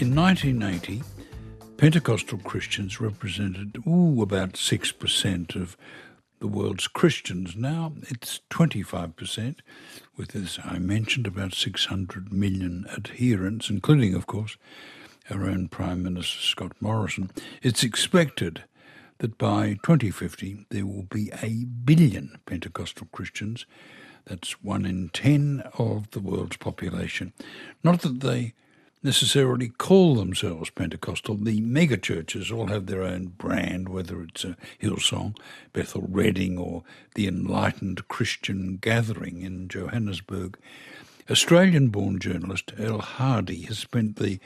In 1980, Pentecostal Christians represented ooh, about 6% of the world's Christians. Now it's 25%, with, as I mentioned, about 600 million adherents, including, of course, our own Prime Minister Scott Morrison. It's expected that by 2050 there will be a billion Pentecostal Christians. That's one in ten of the world's population. Not that they necessarily call themselves Pentecostal. The megachurches all have their own brand, whether it's a Hillsong, Bethel Redding, or the Enlightened Christian Gathering in Johannesburg. Australian born journalist Elle Hardy has spent the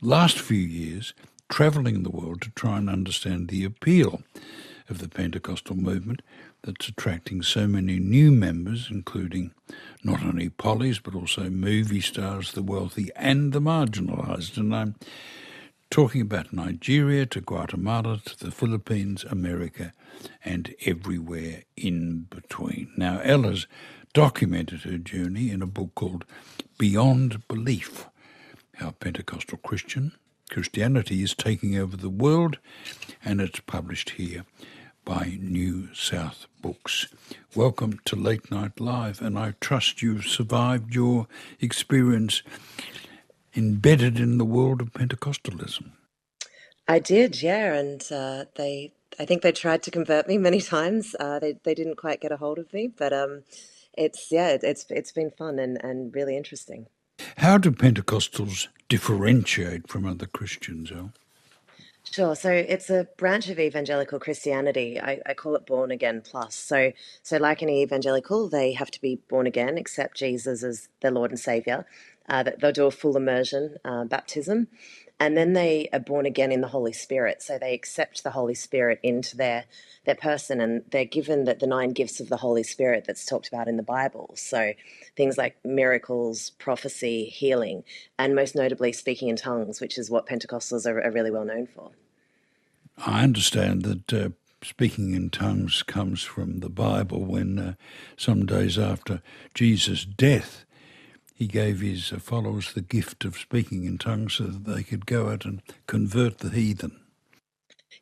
last few years travelling the world to try and understand the appeal of the Pentecostal movement that's attracting so many new members, including not only polys, but also movie stars, the wealthy, and the marginalised. And I'm talking about Nigeria to Guatemala to the Philippines, America, and everywhere in between. Now, Ella's documented her journey in a book called Beyond Belief How Pentecostal Christian Christianity is Taking Over the World, and it's published here by New South Books. Welcome to Late Night Live, and I trust you've survived your experience embedded in the world of Pentecostalism. I did, yeah, and uh, they. I think they tried to convert me many times. Uh, they they didn't quite get a hold of me, but um, it's yeah, it's it's been fun and, and really interesting. How do Pentecostals differentiate from other Christians, Elle? Sure. So it's a branch of evangelical Christianity. I, I call it born again plus. So, so like any evangelical, they have to be born again, accept Jesus as their Lord and Savior. Uh, they'll do a full immersion uh, baptism, and then they are born again in the Holy Spirit. So they accept the Holy Spirit into their their person, and they're given that the nine gifts of the Holy Spirit that's talked about in the Bible. So things like miracles, prophecy, healing, and most notably speaking in tongues, which is what Pentecostals are, are really well known for. I understand that uh, speaking in tongues comes from the Bible when uh, some days after Jesus' death, he gave his uh, followers the gift of speaking in tongues so that they could go out and convert the heathen.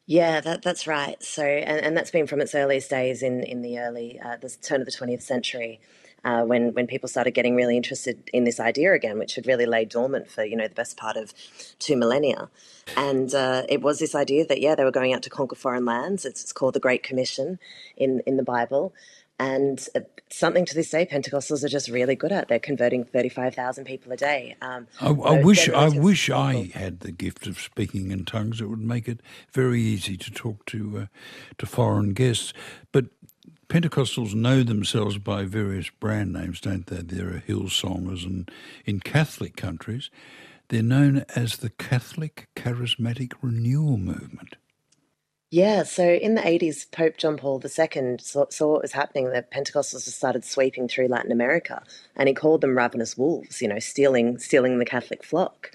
Yeah, that, that's right. So, and, and that's been from its earliest days in, in the early, uh, the turn of the 20th century uh, when when people started getting really interested in this idea again, which had really laid dormant for you know the best part of two millennia. And uh, it was this idea that yeah, they were going out to conquer foreign lands. It's, it's called the Great Commission in in the Bible. And uh, something to this day, Pentecostals are just really good at. They're converting thirty-five thousand people a day. Um, I, I wish I wish I had the gift of speaking in tongues. It would make it very easy to talk to uh, to foreign guests. But Pentecostals know themselves by various brand names, don't they? There are Hillsongers, and in Catholic countries, they're known as the Catholic Charismatic Renewal Movement. Yeah, so in the 80s, Pope John Paul II saw, saw what was happening. The Pentecostals just started sweeping through Latin America, and he called them ravenous wolves, you know, stealing, stealing the Catholic flock.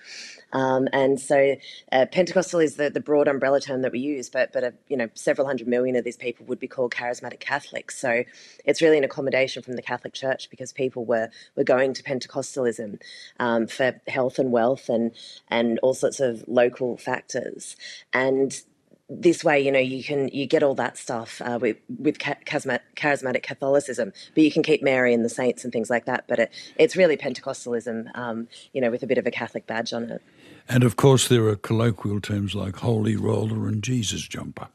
Um, and so uh, Pentecostal is the, the broad umbrella term that we use, but but uh, you know several hundred million of these people would be called charismatic Catholics. So it's really an accommodation from the Catholic Church because people were were going to Pentecostalism um, for health and wealth and and all sorts of local factors. And this way, you know, you can you get all that stuff uh, with with charismatic Catholicism, but you can keep Mary and the saints and things like that. But it, it's really Pentecostalism, um, you know, with a bit of a Catholic badge on it. And of course, there are colloquial terms like holy roller and Jesus jumper.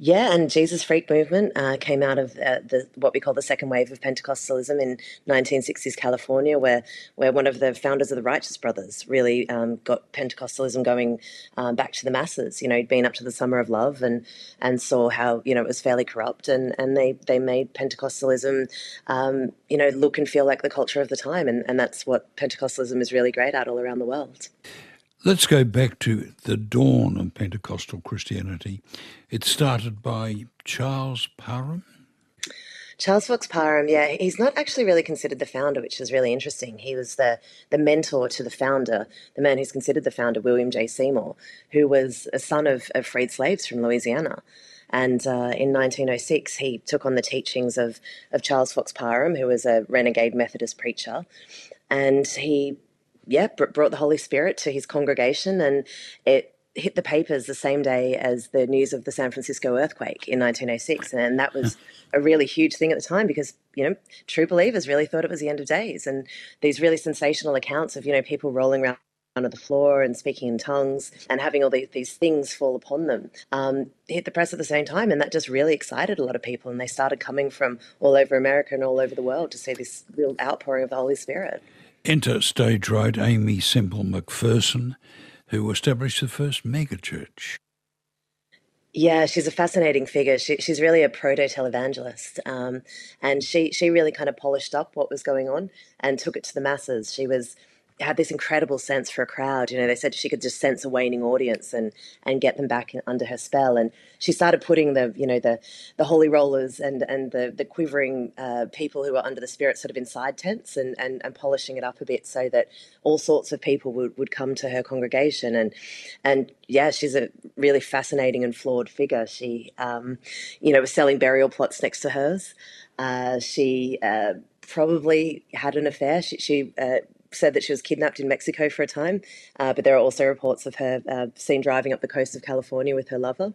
Yeah, and Jesus Freak movement uh, came out of uh, the what we call the second wave of Pentecostalism in 1960s California, where where one of the founders of the Righteous Brothers really um, got Pentecostalism going um, back to the masses. You know, he'd been up to the Summer of Love and and saw how you know it was fairly corrupt, and and they they made Pentecostalism, um, you know, look and feel like the culture of the time, and and that's what Pentecostalism is really great at all around the world. Let's go back to the dawn of Pentecostal Christianity. It started by Charles Parham. Charles Fox Parham, yeah, he's not actually really considered the founder, which is really interesting. He was the the mentor to the founder, the man who's considered the founder, William J. Seymour, who was a son of, of freed slaves from Louisiana. And uh, in 1906, he took on the teachings of, of Charles Fox Parham, who was a renegade Methodist preacher, and he yeah, brought the Holy Spirit to his congregation, and it hit the papers the same day as the news of the San Francisco earthquake in 1906, and that was a really huge thing at the time because you know true believers really thought it was the end of days, and these really sensational accounts of you know people rolling around on the floor and speaking in tongues and having all these, these things fall upon them um, hit the press at the same time and that just really excited a lot of people and they started coming from all over america and all over the world to see this real outpouring of the holy spirit enter stage right Aimee Semple McPherson who established the first megachurch. Yeah, she's a fascinating figure. She, she's really a proto televangelist, um, and she she really kind of polished up what was going on and took it to the masses. She was had this incredible sense for a crowd. You know, they said she could just sense a waning audience and and get them back in, under her spell. And she started putting the you know the the holy rollers and and the the quivering uh, people who were under the spirit sort of inside tents and, and and polishing it up a bit so that all sorts of people would, would come to her congregation. And and yeah, she's a really fascinating and flawed figure. She um, you know was selling burial plots next to hers. Uh, she uh, probably had an affair. She, she uh, said that she was kidnapped in Mexico for a time, uh, but there are also reports of her uh, seen driving up the coast of California with her lover.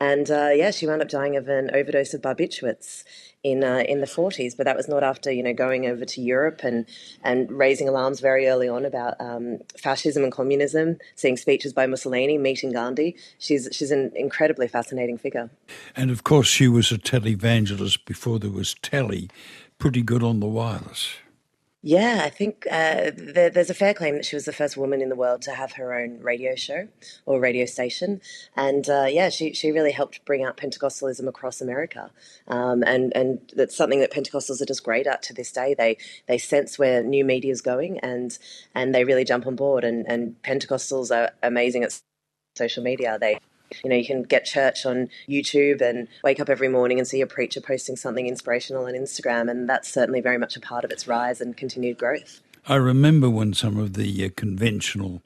And uh, yeah, she wound up dying of an overdose of barbiturates in uh, in the 40s. But that was not after you know going over to Europe and and raising alarms very early on about um, fascism and communism, seeing speeches by Mussolini, meeting Gandhi. She's she's an incredibly fascinating figure. And of course, she was a televangelist before there was telly. Pretty good on the wireless. Yeah, I think uh, there, there's a fair claim that she was the first woman in the world to have her own radio show or radio station, and uh, yeah, she she really helped bring out Pentecostalism across America, um, and and that's something that Pentecostals are just great at to this day. They they sense where new media is going, and and they really jump on board. And and Pentecostals are amazing at social media. They you know, you can get church on YouTube and wake up every morning and see a preacher posting something inspirational on Instagram, and that's certainly very much a part of its rise and continued growth. I remember when some of the uh, conventional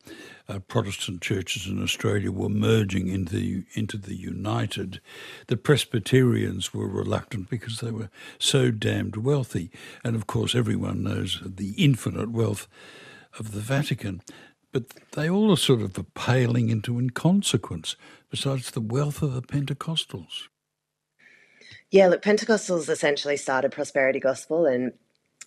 uh, Protestant churches in Australia were merging into into the United, the Presbyterians were reluctant because they were so damned wealthy, and of course everyone knows the infinite wealth of the Vatican. But they all are sort of paling into inconsequence besides the wealth of the Pentecostals. Yeah, look, Pentecostals essentially started prosperity gospel and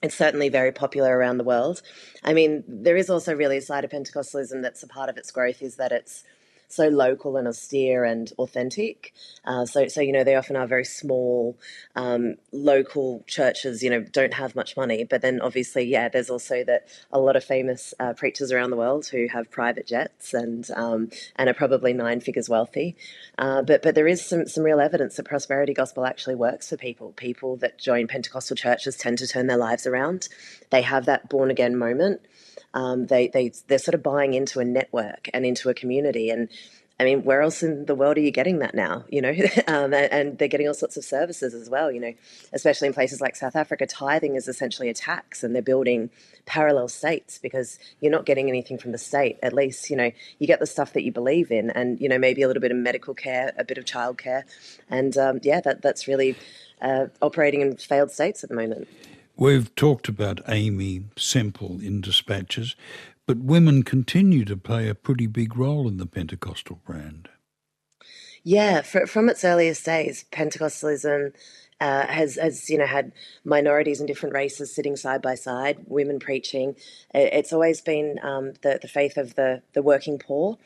it's certainly very popular around the world. I mean, there is also really a side of Pentecostalism that's a part of its growth is that it's so local and austere and authentic. Uh, so, so you know, they often are very small, um, local churches. You know, don't have much money, but then obviously, yeah, there's also that a lot of famous uh, preachers around the world who have private jets and um, and are probably nine figures wealthy. Uh, but but there is some some real evidence that prosperity gospel actually works for people. People that join Pentecostal churches tend to turn their lives around. They have that born again moment um, they they they're sort of buying into a network and into a community and. I mean, where else in the world are you getting that now? You know, um, and they're getting all sorts of services as well. You know, especially in places like South Africa, tithing is essentially a tax, and they're building parallel states because you're not getting anything from the state. At least, you know, you get the stuff that you believe in, and you know, maybe a little bit of medical care, a bit of childcare, and um, yeah, that that's really uh, operating in failed states at the moment. We've talked about Aimee Semple in dispatches, but women continue to play a pretty big role in the Pentecostal brand. Yeah, for, from its earliest days, Pentecostalism uh, has, has you know had minorities and different races sitting side by side, women preaching. It's always been um, the the faith of the the working poor,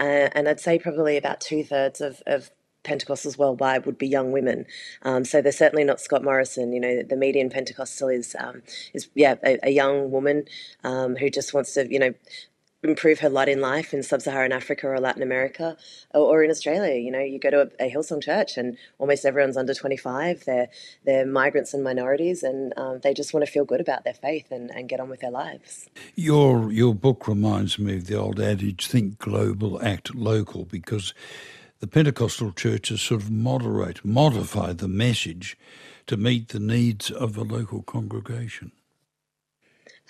uh, and I'd say probably about two thirds of, of Pentecostals worldwide would be young women. Um, so they're certainly not Scott Morrison. You know, the median Pentecostal is um, is yeah a, a young woman um, who just wants to you know improve her lot in life in sub-Saharan Africa or Latin America or, or in Australia. You know, you go to a, a, Hillsong church and almost everyone's under 25. They're, they're migrants and minorities and um, they just want to feel good about their faith and, and get on with their lives. Your, your book reminds me of the old adage, think global, act local, because the Pentecostal churches sort of moderate, modify the message to meet the needs of the local congregation.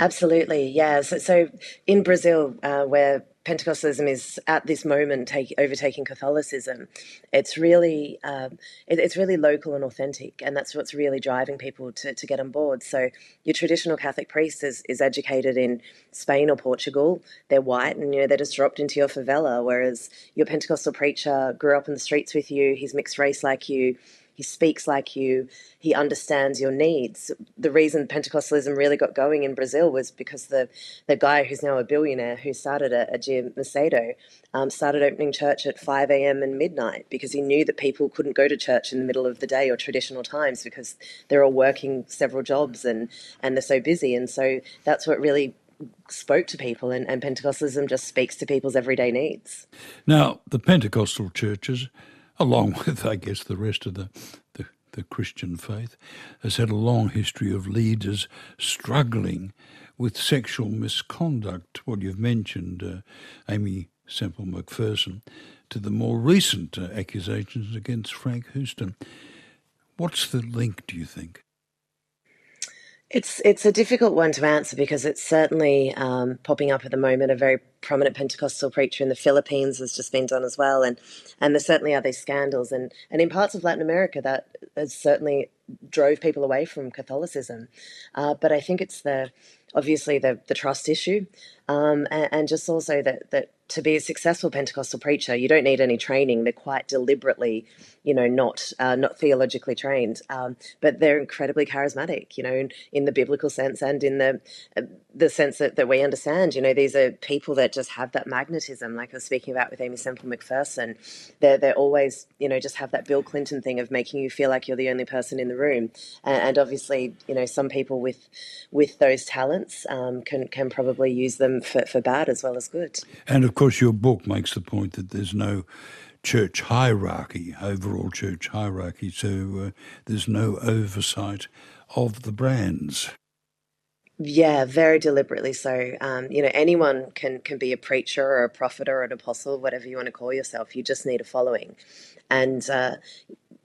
Absolutely, yeah. So, so in Brazil, uh, where Pentecostalism is at this moment take, overtaking Catholicism, it's really um, it, it's really local and authentic, and that's what's really driving people to, to get on board. So your traditional Catholic priest is, is educated in Spain or Portugal. They're white, and you know they're just dropped into your favela. Whereas your Pentecostal preacher grew up in the streets with you. He's mixed race like you he speaks like you, he understands your needs. The reason Pentecostalism really got going in Brazil was because the, the guy who's now a billionaire who started it, Edir Macedo, um, started opening church at 5 a.m. and midnight because he knew that people couldn't go to church in the middle of the day or traditional times because they're all working several jobs and, and they're so busy. And so that's what really spoke to people, and, and Pentecostalism just speaks to people's everyday needs. Now, the Pentecostal churches along with, I guess, the rest of the, the, the Christian faith, has had a long history of leaders struggling with sexual misconduct. What you've mentioned, uh, Aimee Semple McPherson, to the more recent uh, accusations against Frank Houston. What's the link, do you think? It's it's a difficult one to answer because it's certainly um, popping up at the moment. A very prominent Pentecostal preacher in the Philippines has just been done as well, and and there certainly are these scandals, and and in parts of Latin America that has certainly drove people away from Catholicism. Uh, but I think it's the obviously the the trust issue, um, and, and just also that that to be a successful Pentecostal preacher, you don't need any training. They're quite deliberately, you know, not uh, not theologically trained, um, but they're incredibly charismatic. You know, in, in, the biblical sense and in the uh, the sense that, that we understand. You know, these are people that just have that magnetism, like I was speaking about with Aimee Semple McPherson. They're they're always, you know, just have that Bill Clinton thing of making you feel like you're the only person in the room. And, and obviously, you know, some people with with those talents um, can can probably use them for, for bad as well as good. And of course, your book makes the point that there's no church hierarchy, overall church hierarchy, so uh, there's no oversight of the brands. Yeah, very deliberately so. Um, you know, anyone can can be a preacher or a prophet or an apostle, whatever you want to call yourself. You just need a following, and uh,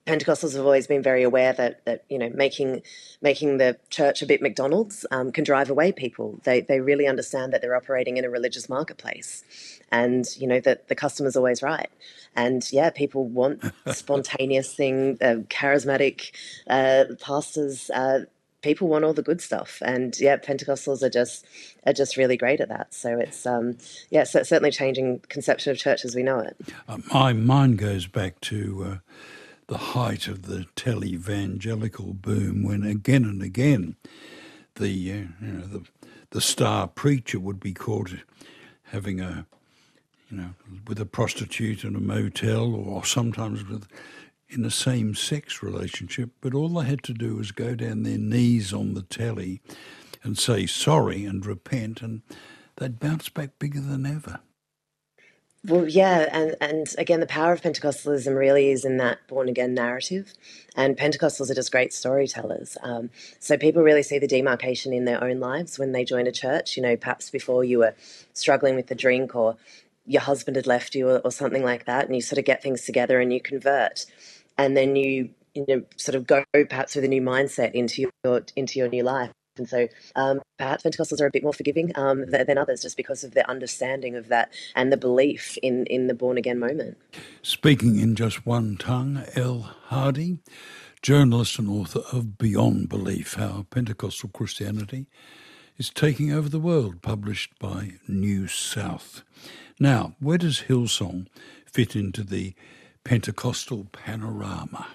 Pentecostals have always been very aware that that you know making making the church a bit McDonald's um, can drive away people. They they really understand that they're operating in a religious marketplace, and you know that the customer's always right. And yeah, people want spontaneous thing, uh, charismatic uh, pastors. Uh, people want all the good stuff, and yeah, Pentecostals are just are just really great at that. So it's um, yeah, so it's certainly changing conception of church as we know it. Uh, my mind goes back to uh, the height of the televangelical boom when again and again the uh, you know the the star preacher would be caught having a you know with a prostitute in a motel or sometimes with in a same sex relationship but all they had to do was go down their knees on the telly and say sorry and repent and they'd bounce back bigger than ever well, yeah, and, and again, the power of Pentecostalism really is in that born again narrative. And Pentecostals are just great storytellers. Um, so people really see the demarcation in their own lives when they join a church. You know, perhaps before you were struggling with the drink or your husband had left you or, or something like that, and you sort of get things together and you convert. And then you, you know, sort of go perhaps with a new mindset into your into your new life. And so um, perhaps Pentecostals are a bit more forgiving um, than others just because of their understanding of that and the belief in, in the born again moment. Speaking in just one tongue, Elle Hardy, journalist and author of Beyond Belief How Pentecostal Christianity is Taking Over the World, published by New South. Now, where does Hillsong fit into the Pentecostal panorama?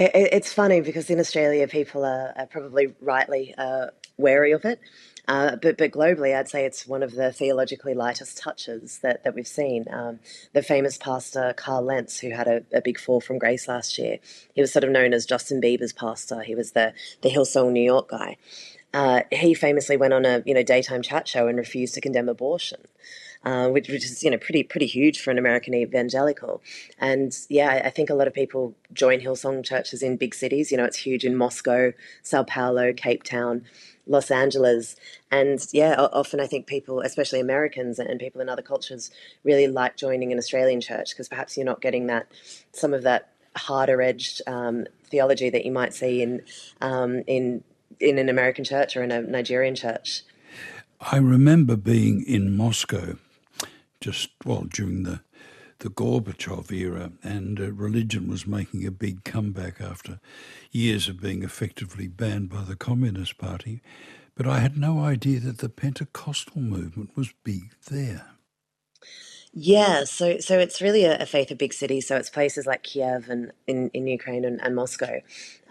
It's funny because in Australia, people are, are probably rightly uh, wary of it. Uh, but, but globally, I'd say it's one of the theologically lightest touches that, that we've seen. Um, the famous pastor Carl Lentz, who had a, a, big fall from grace last year, he was sort of known as Justin Bieber's pastor. He was the, the Hillsong New York guy. Uh, he famously went on a you know daytime chat show and refused to condemn abortion uh, which, which is you know pretty pretty huge for an American evangelical. And yeah, I think a lot of people join Hillsong churches in big cities. You know, it's huge in Moscow, Sao Paulo, Cape Town. Los Angeles. And yeah, often I think people, especially Americans and people in other cultures, really like joining an Australian church because perhaps you're not getting that some of that harder edged um, theology that you might see in um, in in an American church or in a Nigerian church. I remember being in Moscow just, well, during the, the Gorbachev era, and uh, religion was making a big comeback after years of being effectively banned by the Communist Party. But I had no idea that the Pentecostal movement was big there. Yeah, so so it's really a, a faith of big cities. So it's places like Kiev and in, in Ukraine and, and Moscow,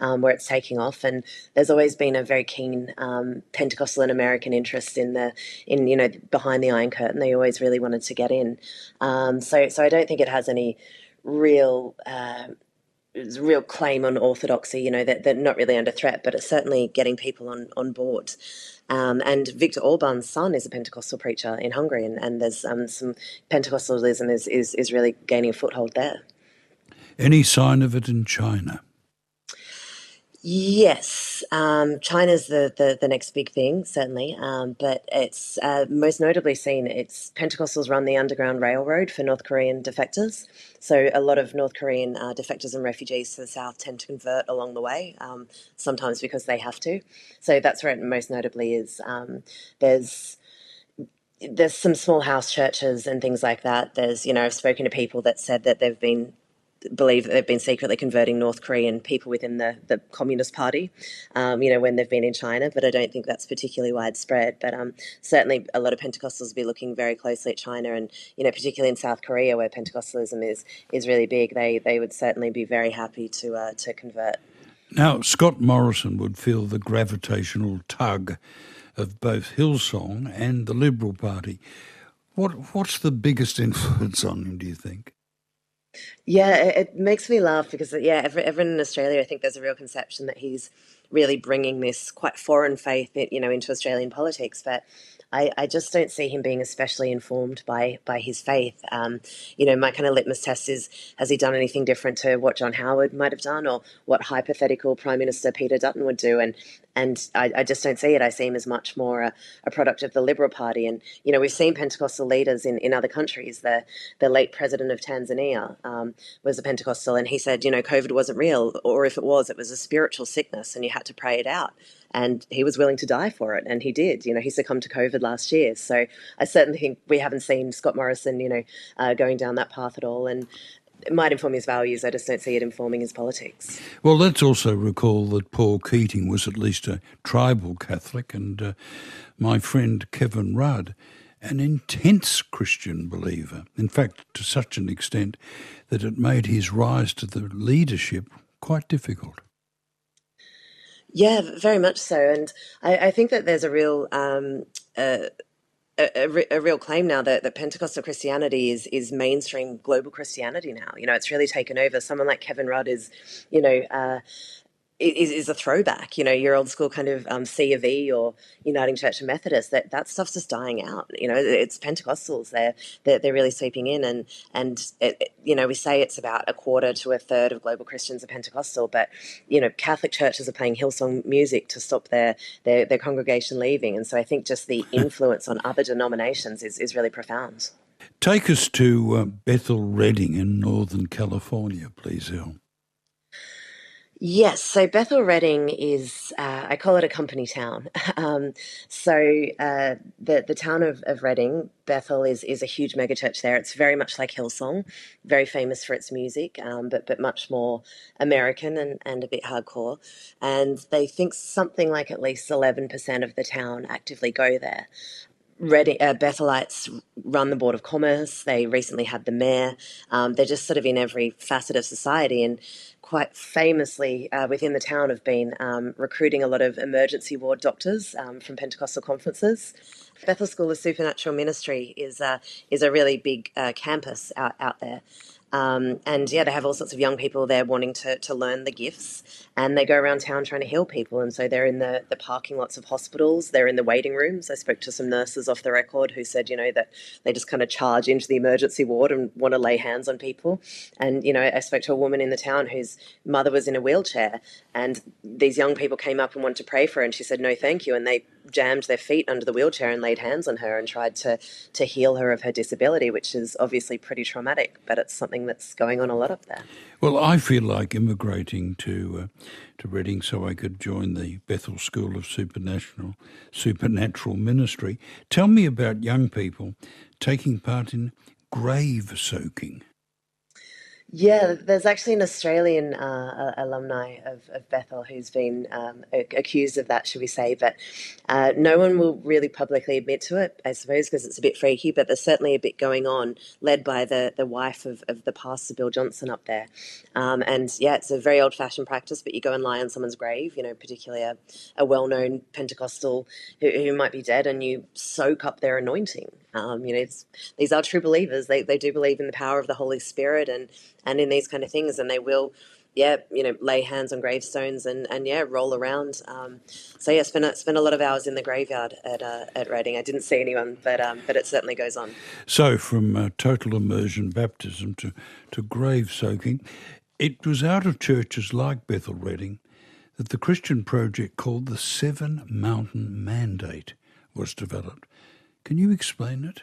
um, where it's taking off. And there's always been a very keen um, Pentecostal and American interest in the in you know behind the Iron Curtain. They always really wanted to get in. Um, so so I don't think it has any real. Uh, real claim on orthodoxy, you know, that they're not really under threat, but it's certainly getting people on, on board. Um, and Viktor Orban's son is a Pentecostal preacher in Hungary, and, and there's um, some Pentecostalism is, is, is really gaining a foothold there. Any sign of it in China? Yes, um, China's the, the, the next big thing, certainly, um, but it's uh, most notably seen. It's Pentecostals run the Underground Railroad for North Korean defectors. So a lot of North Korean uh, defectors and refugees to the south tend to convert along the way, um, sometimes because they have to. So that's where it most notably is. Um, there's there's some small house churches and things like that. There's, you know, I've spoken to people that said that they've been believe that they've been secretly converting North Korean people within the, the Communist Party, um, you know, when they've been in China, but I don't think that's particularly widespread. But um, certainly a lot of Pentecostals will be looking very closely at China and, you know, particularly in South Korea where Pentecostalism is is really big, they, they would certainly be very happy to, uh, to convert. Now, Scott Morrison would feel the gravitational tug of both Hillsong and the Liberal Party. What, what's the biggest influence on him, do you think? Yeah, it, it makes me laugh because yeah, everyone in Australia, I think there's a real conception that he's really bringing this quite foreign faith, you know, into Australian politics. But I, I just don't see him being especially informed by by his faith. Um, you know, my kind of litmus test is: has he done anything different to what John Howard might have done, or what hypothetical Prime Minister Peter Dutton would do? And and I, I just don't see it. I see him as much more a, a, product of the Liberal Party. And you know, we've seen Pentecostal leaders in, in other countries. The the late president of Tanzania um, was a Pentecostal, and he said, you know, COVID wasn't real, or if it was, it was a spiritual sickness, and you had to pray it out and he was willing to die for it, and he did. You know, he succumbed to COVID last year, so I certainly think we haven't seen Scott Morrison, you know, uh, going down that path at all, and. It might inform his values. I just don't see it informing his politics. Well, let's also recall that Paul Keating was at least a tribal Catholic, and uh, my friend Kevin Rudd, an intense Christian believer. In fact, to such an extent that it made his rise to the leadership quite difficult. Yeah, very much so. And I, I think that there's a real um, uh, a, a, real claim now that, that Pentecostal Christianity is is mainstream global Christianity now. You know, it's really taken over. Someone like Kevin Rudd is, you know, uh, is, is a throwback. You know, your old school kind of um, C of E or Uniting Church and Methodist. That that stuff's just dying out. You know, it's Pentecostals. They're they're, they're really sweeping in, and and it, it, you know we say it's about a quarter to a third of global Christians are Pentecostal, but you know Catholic churches are playing Hillsong music to stop their their, their congregation leaving, and so I think just the influence on other denominations is is really profound. Take us to uh, Bethel Redding in Northern California, please, Hill. Yes, so Bethel Redding is, uh, I call it a company town. um, so uh, the the town of, of Redding, Bethel is is a huge megachurch there. It's very much like Hillsong, very famous for its music, um, but but much more American and, and a bit hardcore. And they think something like at least eleven percent of the town actively go there. Uh, Bethelites run the Board of Commerce. They recently had the mayor. Um, they're just sort of in every facet of society and quite famously uh, within the town have been um, recruiting a lot of emergency ward doctors um, from Pentecostal conferences. Bethel School of Supernatural Ministry is, uh, is a really big uh, campus out, out there. Um, and yeah, they have all sorts of young people there wanting to, to learn the gifts, and they go around town trying to heal people. And so they're in the, the parking lots of hospitals, they're in the waiting rooms. I spoke to some nurses off the record who said, you know, that they just kind of charge into the emergency ward and want to lay hands on people. And, you know, I spoke to a woman in the town whose mother was in a wheelchair, and these young people came up and wanted to pray for her, and she said, no, thank you. And they jammed their feet under the wheelchair and laid hands on her and tried to to heal her of her disability, which is obviously pretty traumatic. But it's something that's going on a lot up there. Well, I feel like immigrating to uh, to Redding so I could join the Bethel School of Supernatural Supernatural Ministry. Tell me about young people taking part in grave soaking. Yeah, there's actually an Australian uh, alumni of, of, Bethel who's been um, accused of that, should we say, but uh, no one will really publicly admit to it, I suppose, because it's a bit freaky, but there's certainly a bit going on, led by the, the wife of, of the pastor, Bill Johnson, up there. Um, and yeah, it's a very old fashioned practice, but you go and lie on someone's grave, you know, particularly a, a well known Pentecostal who, who might be dead, and you soak up their anointing. Um, you know, these are true believers. They, they do believe in the power of the Holy Spirit and, and in these kind of things, and they will, yeah, you know, lay hands on gravestones and, and yeah, roll around. Um, so yeah, spent a, spent a lot of hours in the graveyard at uh, at Redding. I didn't see anyone, but um, but it certainly goes on. So from uh, total immersion baptism to to grave soaking, it was out of churches like Bethel Redding that the Christian project called the Seven Mountain Mandate was developed. Can you explain it?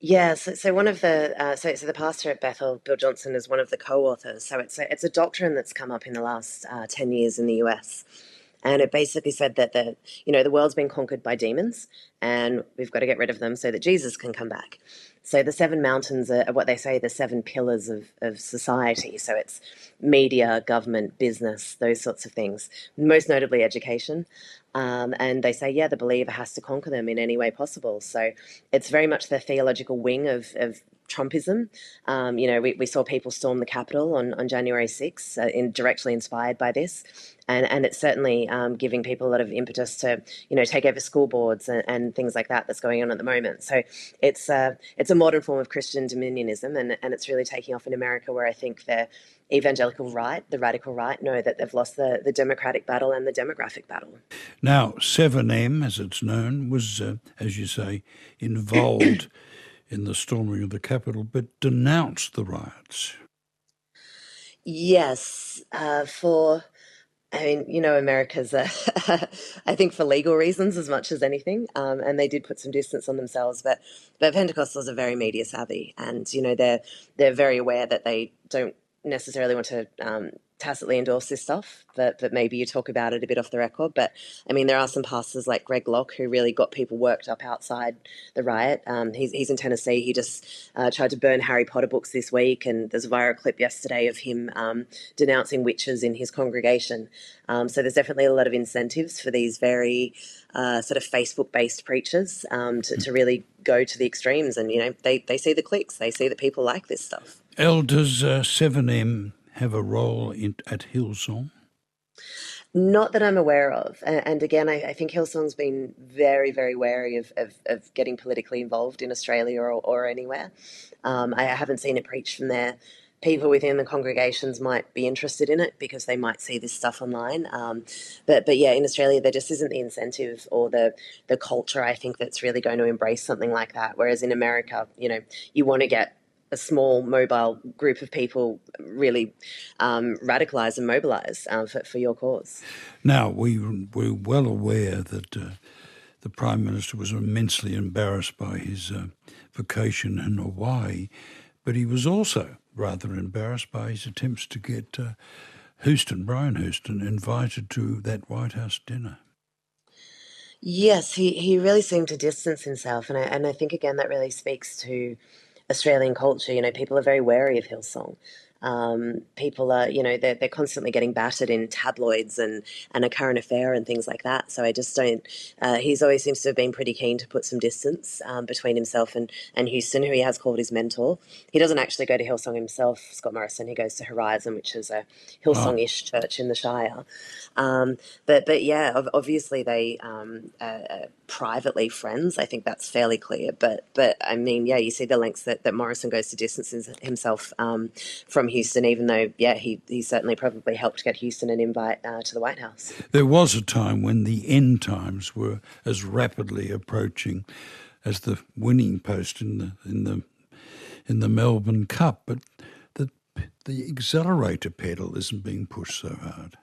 Yeah, so, so one of the uh, so so the pastor at Bethel, Bill Johnson, is one of the co-authors. So it's a, it's a doctrine that's come up in the last uh, ten years in the US, and it basically said that the you know the world's been conquered by demons, and we've got to get rid of them so that Jesus can come back. So the seven mountains are, what they say the seven pillars of, of society. So it's media, government, business, those sorts of things, most notably education. Um, and they say, yeah, the believer has to conquer them in any way possible. So it's very much the theological wing of, of Trumpism. Um, you know, we, we saw people storm the Capitol on, on January 6th, uh, in, directly inspired by this. And, and it's certainly um, giving people a lot of impetus to, you know, take over school boards and, and things like that that's going on at the moment. So it's, uh, it's a modern form of Christian dominionism, and, and it's really taking off in America, where I think the evangelical right, the radical right, know that they've lost the, the democratic battle and the demographic battle. Now, 7M, as it's known, was, uh, as you say, involved in the storming of the Capitol, but denounced the riots. Yes, uh, for I mean, you know, America's, I think, for legal reasons as much as anything, um, and they did put some distance on themselves. But but Pentecostals are very media savvy, and you know they're they're very aware that they don't necessarily want to um, tacitly endorse this stuff, but but maybe you talk about it a bit off the record. But I mean, there are some pastors like Greg Locke who really got people worked up outside the riot. Um, he's he's in Tennessee. He just uh, tried to burn Harry Potter books this week, and there's a viral clip yesterday of him um, denouncing witches in his congregation. Um, so there's definitely a lot of incentives for these very uh, sort of Facebook-based preachers um, to, to really go to the extremes, and you know they they see the clicks, they see that people like this stuff. Elders uh, 7M have a role in, at Hillsong? Not that I'm aware of. And again, I, think Hillsong's been very, very wary of, of, of getting politically involved in Australia or, or anywhere. Um, I haven't seen it preached from there. People within the congregations might be interested in it because they might see this stuff online. Um, but but yeah, in Australia, there just isn't the incentive or the the culture. I think that's really going to embrace something like that. Whereas in America, you know, you want to get a small mobile group of people really um, radicalise and mobilise um, for, for your cause. Now, we, we're well aware that uh, the Prime Minister was immensely embarrassed by his uh, vacation in Hawaii, but he was also rather embarrassed by his attempts to get uh, Houston, Brian Houston, invited to that White House dinner. Yes, he, he really seemed to distance himself, and I, and I think again that really speaks to Australian culture, you know, people are very wary of Hillsong. Um, people are, you know, they're, they're constantly getting battered in tabloids and, and a current affair and things like that. So I just don't, uh, he's always seems to have been pretty keen to put some distance um, between himself and, and Houston, who he has called his mentor. He doesn't actually go to Hillsong himself, Scott Morrison. He goes to Horizon, which is a Hillsong ish oh. church in the Shire. Um, but, but yeah, obviously they um, uh, privately friends. I think that's fairly clear. But, but I mean, yeah, you see the lengths that, that Morrison goes to distance himself um, from Houston, even though, yeah, he, he certainly probably helped get Houston an invite uh, to the White House. There was a time when the end times were as rapidly approaching as the winning post in the in the in the Melbourne Cup, but the the accelerator pedal isn't being pushed so hard.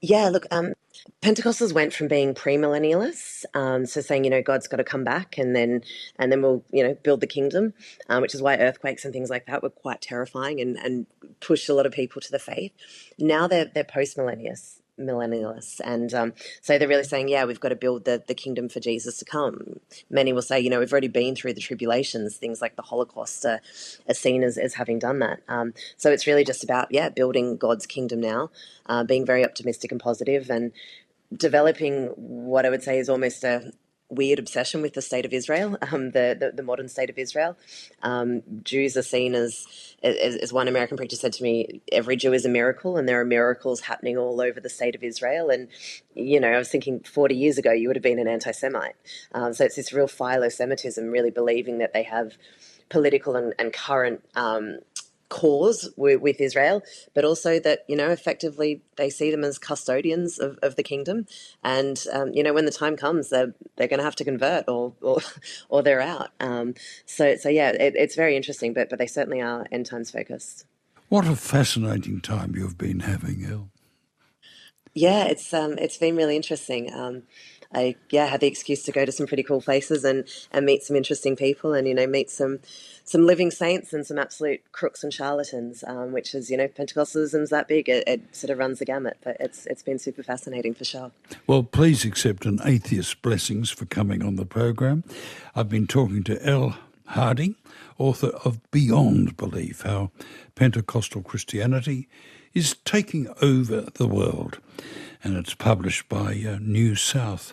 Yeah, look, um, Pentecostals went from being premillennialists, um, so saying you know God's got to come back and then and then we'll you know build the kingdom, um, which is why earthquakes and things like that were quite terrifying and and pushed a lot of people to the faith. Now they're they're postmillennialists millennialists. And um, so they're really saying, yeah, we've got to build the, the kingdom for Jesus to come. Many will say, you know, we've already been through the tribulations. Things like the Holocaust are, are seen as, as having done that. Um, so it's really just about, yeah, building God's kingdom now, uh, being very optimistic and positive and developing what I would say is almost a, weird obsession with the state of Israel, um, the, the, the modern state of Israel. Um, Jews are seen as, as, as one American preacher said to me, every Jew is a miracle, and there are miracles happening all over the state of Israel. And you know, I was thinking 40 years ago you would have been an anti-Semite. Um, so it's this real philo-Semitism, really believing that they have political and, and current um, cause with, with, Israel, but also that you know effectively they see them as custodians of, of the kingdom, and um, you know when the time comes, they're they're going to have to convert or or, or they're out. Um, so so yeah, it, it's very interesting, but but they certainly are end times focused. What a fascinating time you've been having, Elle. Yeah, it's um it's been really interesting. Um, I yeah had the excuse to go to some pretty cool places and and meet some interesting people and you know meet some some living saints and some absolute crooks and charlatans, um, which is you know Pentecostalism's that big. It, it, sort of runs the gamut, but it's it's been super fascinating for sure. Well, please accept an atheist's blessings for coming on the program. I've been talking to Elle Harding, author of Beyond Belief: How Pentecostal Christianity is Taking Over the World, and it's published by uh, New South.